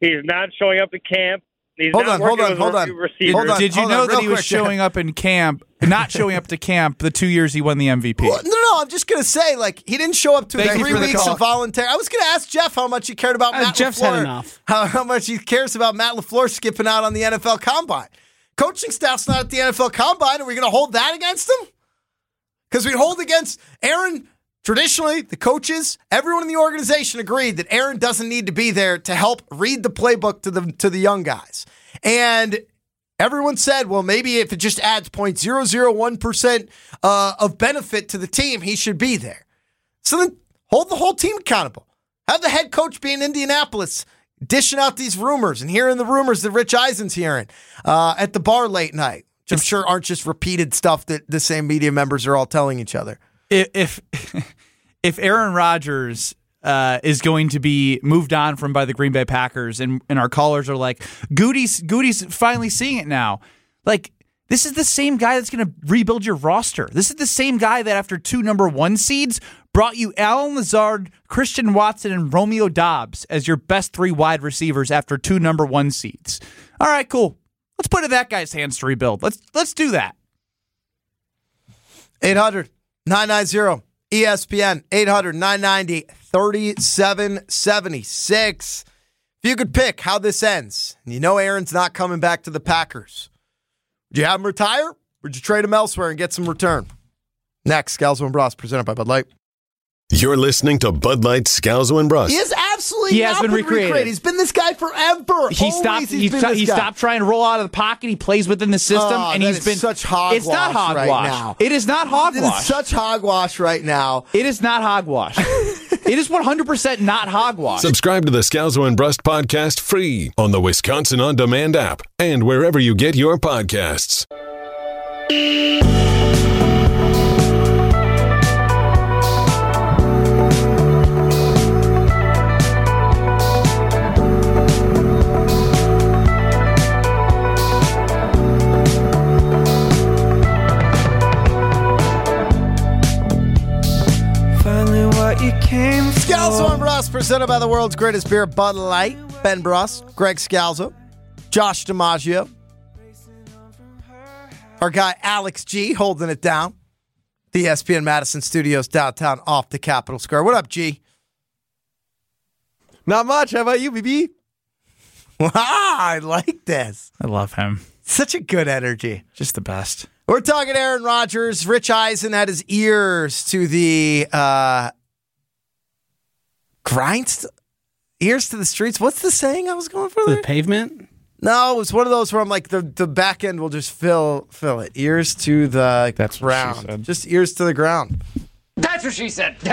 he's not showing up to camp. He's Hold on, hold on, with hold on. receiver. Hold on. Did you hold know on, that he was quick. showing up in camp, not showing up to camp the two years he won the MVP? Well, no, no, I'm just gonna say, like, he didn't show up to Thank three weeks call. of voluntary. I was gonna ask Jeff how much he cared about Uh, Matt Jeff's LaFleur, had enough. How, how much he cares about Matt LaFleur skipping out on the NFL Combine. Coaching staff's not at the NFL Combine. Are we gonna hold that against him? Because we hold against Aaron. Traditionally, the coaches, everyone in the organization agreed that Aaron doesn't need to be there to help read the playbook to the to the young guys. And everyone said, well, maybe if it just adds 0.001% uh, of benefit to the team, he should be there. So then hold the whole team accountable. Have the head coach be in Indianapolis dishing out these rumors and hearing the rumors that Rich Eisen's hearing uh, at the bar late night, which I'm sure aren't just repeated stuff that the same media members are all telling each other. If if, Aaron Rodgers uh, is going to be moved on from by the Green Bay Packers, and, and our callers are like, Gutey's Gutey's finally seeing it now. Like this is the same guy that's going to rebuild your roster. This is the same guy that after two number one seeds brought you Allen Lazard, Christian Watson, and Romeo Doubs as your best three wide receivers after two number one seeds. All right, cool. Let's put it in that guy's hands to rebuild. Let's let's do that. 800 990 ESPN 800 990 3776. If you could pick how this ends, and you know Aaron's not coming back to the Packers, would you have him retire? Or would you trade him elsewhere and get some return? Next, Scalzo and Brust presented by Bud Light. You're listening to Bud Light Scalzo and Brust. He has absolutely He has not been recreated. He's been this guy forever. He Always stopped. he's He, been sto- he guy. stopped trying to roll out of the pocket. He plays within the system, Oh, and that he's is been such hogwash It's not right hogwash. now. It is not hogwash. is such hogwash right now. it is not hogwash. it is one hundred percent not hogwash. Subscribe to the Scalzo and Brust podcast free on the Wisconsin On Demand app and wherever you get your podcasts. Finally, what you came for. Scalzo and Brust presented by the world's greatest beer, Bud Light. Ben Brust, Greg Scalzo, Josh DiMaggio. Our guy Alex G holding it down. The ESPN Madison Studios downtown off the Capitol Square. What up, G? Not much. How about you, BB? Wow, I like this. I love him. Such a good energy. Just the best. We're talking Aaron Rodgers. Rich Eisen had his ears to the uh grind ears to the streets. What's the saying I was going for The there? pavement? No, it was one of those where I'm like the, the back end will just fill fill it. Ears to the That's what she ground. said. Just ears to the ground. That's what she said.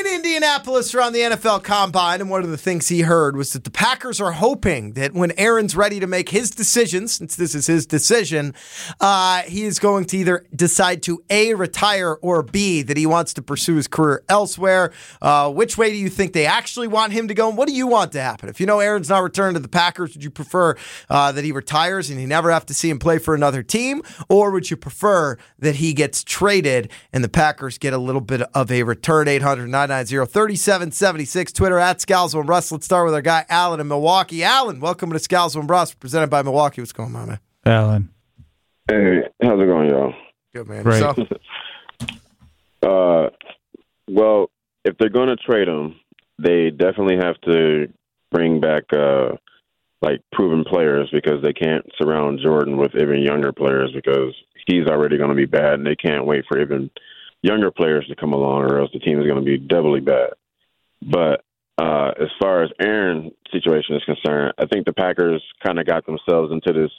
In Indianapolis around the NFL Combine, and one of the things he heard was that the Packers are hoping that when Aaron's ready to make his decision, since this is his decision, uh, he is going to either decide to A, retire, or B, that he wants to pursue his career elsewhere. Uh, which way do you think they actually want him to go? And what do you want to happen? If you know Aaron's not returning to the Packers, would you prefer uh, that he retires and you never have to see him play for another team? Or would you prefer that he gets traded and the Packers get a little bit of a return? 800 990 3776. Twitter at Scalzo and Brust. Let's start with our guy Alan in Milwaukee. Alan, welcome to Scalzo and Brust, presented by Milwaukee. What's going on, man? Alan. Hey, how's it going, y'all? Good, man. Great. So, Uh, well, if they're going to trade him, they definitely have to bring back uh, like proven players because they can't surround Jordan with even younger players because he's already going to be bad, and they can't wait for even younger players to come along, or else the team is going to be doubly bad. But uh, as far as Aaron's situation is concerned, I think the Packers kind of got themselves into this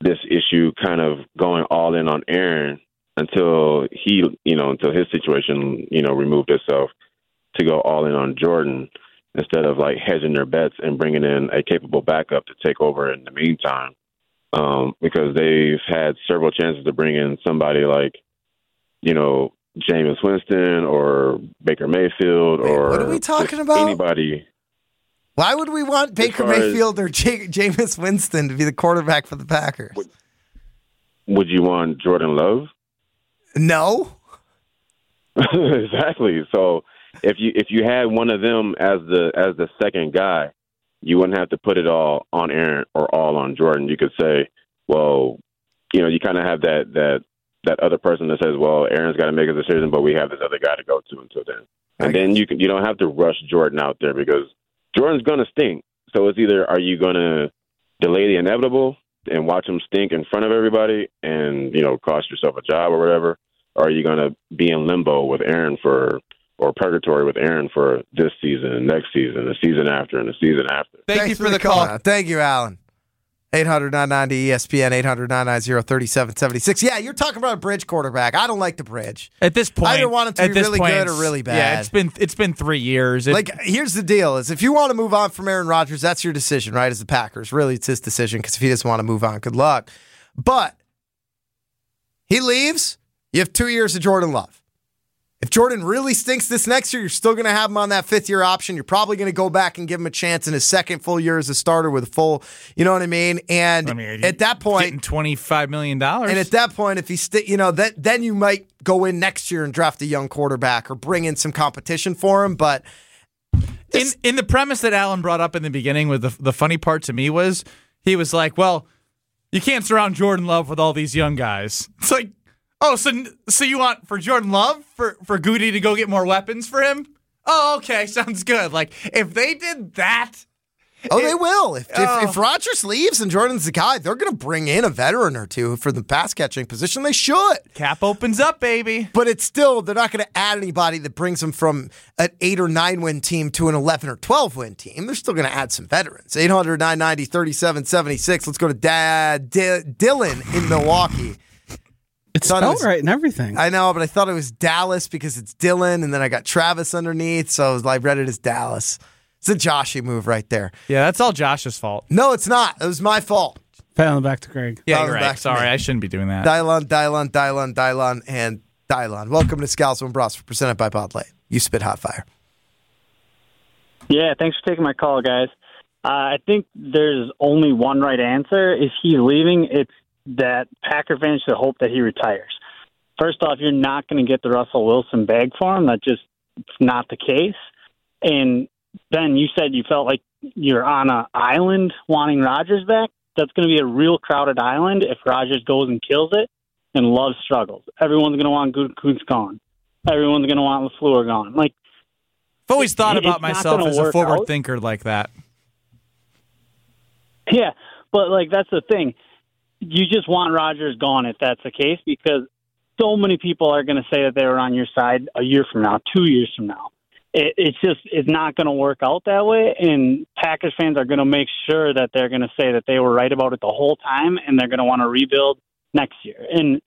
this issue, kind of going all in on Aaron until he, you know, until his situation, you know, removed itself to go all in on Jordan instead of like hedging their bets and bringing in a capable backup to take over in the meantime. Um, because they've had several chances to bring in somebody like, you know, Jameis Winston or Baker Mayfield or what are we talking about? Anybody. why would we want Baker far as- Mayfield or J- Jameis Winston to be the quarterback for the Packers? Would you want Jordan Love? No. exactly. So if you if you had one of them as the as the second guy, you wouldn't have to put it all on Aaron or all on Jordan. You could say, well, you know, you kind of have that that that other person that says, well, Aaron's got to make a decision, but we have this other guy to go to until then. And then you can you don't have to rush Jordan out there because Jordan's gonna stink. So it's either are you gonna delay the inevitable and watch him stink in front of everybody and you know cost yourself a job or whatever, or are you gonna be in limbo with Aaron for or purgatory with Aaron for this season and next season, the season after, and the season after? Thank you for the call. Thank you, Alan. 800 990 ESPN, 800 990 3776. Yeah, you're talking about a bridge quarterback. I don't like the bridge. At this point, I either want him to be really point, good or really bad. Yeah, it's been it's been three years. It- like, here's the deal: is if you want to move on from Aaron Rodgers, that's your decision, right? As the Packers, really, it's his decision because if he doesn't want to move on, good luck. But he leaves, you have two years of Jordan Love. If Jordan really stinks this next year, you're still going to have him on that fifth year option. You're probably going to go back and give him a chance in his second full year as a starter with a full, you know what I mean? And at that point, twenty five million dollars. and at that point, if he st- you know, that then you might go in next year and draft a young quarterback or bring in some competition for him. But in in the premise that Alan brought up in the beginning, with the the funny part to me was he was like, "Well, you can't surround Jordan Love with all these young guys." It's like, oh, so so you want for Jordan Love for for Gutey to go get more weapons for him? Oh, okay, sounds good. Like if they did that. Oh, they will. If, Oh. if if oh. Rodgers leaves and Jordan's the guy, they're going to bring in a veteran or two for the pass catching position. They should. Cap opens up, baby. But it's still they're not going to add anybody that brings them from an eight or nine win team to an eleven or twelve win team. They're still going to add some veterans. 800 990 3776. Let's go to Dad D- Dylan in Milwaukee. It's Thought it spelled was- right and everything. I know, but I thought it was Dallas because it's Dylan, and then I got Travis underneath, so I was like, read it as Dallas. It's a Joshy move right there. Yeah, that's all Josh's fault. No, it's not. It was my fault. Pat on the back to Greg. Yeah, Dial you're right. Sorry. I shouldn't be doing that. Dylon, Dylon, Dylon, Dylon, and Dylon. Welcome to Scalzo and Brust, presented by Bud Light. You spit hot fire. Yeah, thanks for taking my call, guys. Uh, I think there's only one right answer. If he's leaving, it's that Packer fans should hope that he retires. First off, you're not going to get the Russell Wilson bag for him. That's just it's not the case. And Ben, you said you felt like you're on an island wanting Rodgers back. That's going to be a real crowded island if Rodgers goes and kills it and Love struggles. Everyone's going to want Kuntz gone. Everyone's going to want LaFleur gone. Like, I've always thought about myself as a forward out. thinker like that. Yeah, but like that's the thing. You just want Rodgers gone if that's the case because so many people are going to say that they were on your side a year from now, two years from now. It, it's just it's not going to work out that way, and Packers fans are going to make sure that they're going to say that they were right about it the whole time, and they're going to want to rebuild next year. And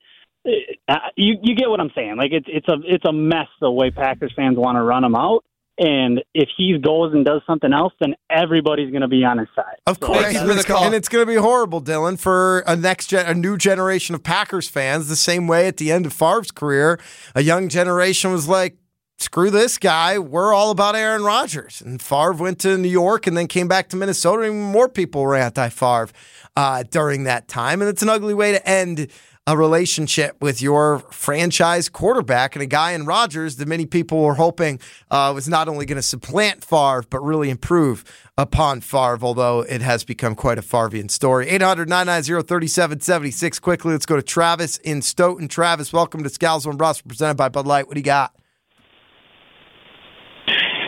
uh, you you get what I'm saying? Like it's it's a it's a mess the way Packers fans want to run them out. And if he goes and does something else, then everybody's going to be on his side. Of course, and it's, and it's going to be horrible, Dylan, for a next gen, a new generation of Packers fans. The same way at the end of Favre's career, a young generation was like, "Screw this guy, we're all about Aaron Rodgers." And Favre went to New York and then came back to Minnesota, and more people were anti-Favre uh, during that time. And it's an ugly way to end a relationship with your franchise quarterback and a guy in Rodgers that many people were hoping uh, was not only going to supplant Favre, but really improve upon Favre, although it has become quite a Favrean story. 800 990 3776. Quickly, let's go to Travis in Stoughton. Travis, welcome to Scalzo and Brust, presented by Bud Light. What do you got?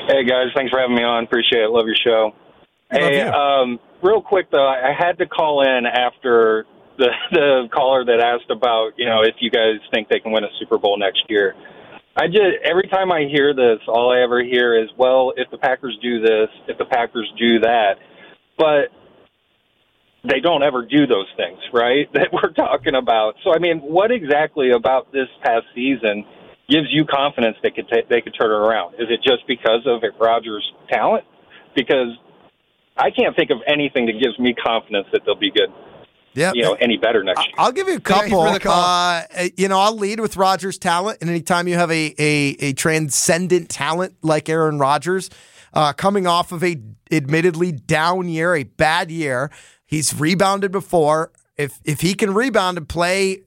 Hey guys, thanks for having me on. Appreciate it. Love your show. hey, um, real quick though, I had to call in after the the caller that asked about you know if you guys think they can win a Super Bowl next year. I just every time I hear this, all I ever hear is, well, if the Packers do this, if the Packers do that, but they don't ever do those things, right? That we're talking about. So I mean, what exactly about this past season gives you confidence they could ta- they could turn it around? Is it just because of Rodgers' talent? Because I can't think of anything that gives me confidence that they'll be good. Yeah, you know, any better next year. I'll give you a couple. Uh, you know, I'll lead with Rodgers' talent, and anytime you have a a, a transcendent talent like Aaron Rodgers, uh, coming off of a admittedly down year, a bad year, he's rebounded before. If if he can rebound and play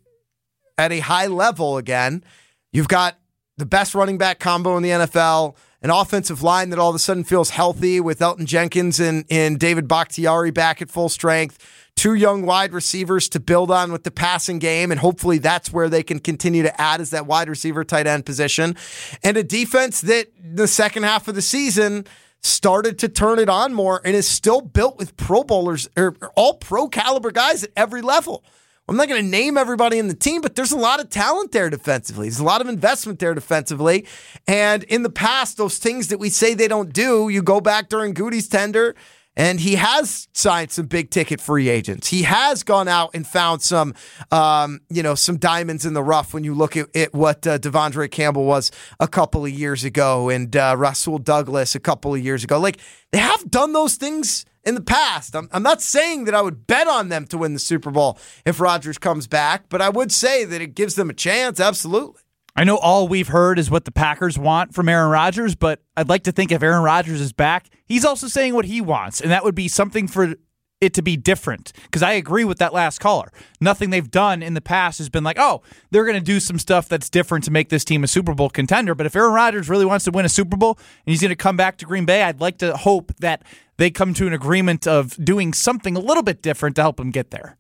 at a high level again, you've got the best running back combo in the NFL. an offensive line that all of a sudden feels healthy with Elgton Jenkins and, and David Bakhtiari back at full strength. Two young wide receivers to build on with the passing game, and hopefully that's where they can continue to add as that wide receiver tight end position. And a defense that the second half of the season started to turn it on more and is still built with pro bowlers or all pro caliber guys at every level. I'm not going to name everybody in the team, but there's a lot of talent there defensively. There's a lot of investment there defensively. And in the past, those things that we say they don't do, you go back during Gutey's tender, and he has signed some big ticket free agents. He has gone out and found some, um, you know, some diamonds in the rough when you look at, at what uh, De'Vondre Campbell was a couple of years ago and uh, Rasul Douglas a couple of years ago. Like they have done those things in the past. I'm, I'm not saying that I would bet on them to win the Super Bowl if Rodgers comes back, but I would say that it gives them a chance. Absolutely. I know all we've heard is what the Packers want from Aaron Rodgers, but I'd like to think if Aaron Rodgers is back, he's also saying what he wants, and that would be something for it to be different. Because I agree with that last caller. Nothing they've done in the past has been like, oh, they're going to do some stuff that's different to make this team a Super Bowl contender. But if Aaron Rodgers really wants to win a Super Bowl and he's going to come back to Green Bay, I'd like to hope that they come to an agreement of doing something a little bit different to help him get there.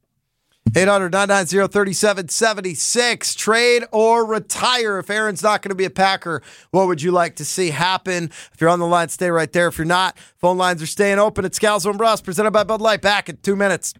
800 990 3776. Trade or retire. If Aaron's not going to be a Packer, what would you like to see happen? If you're on the line, stay right there. If you're not, phone lines are staying open. It's Scalzo and Brust, presented by Bud Light. Back in two minutes.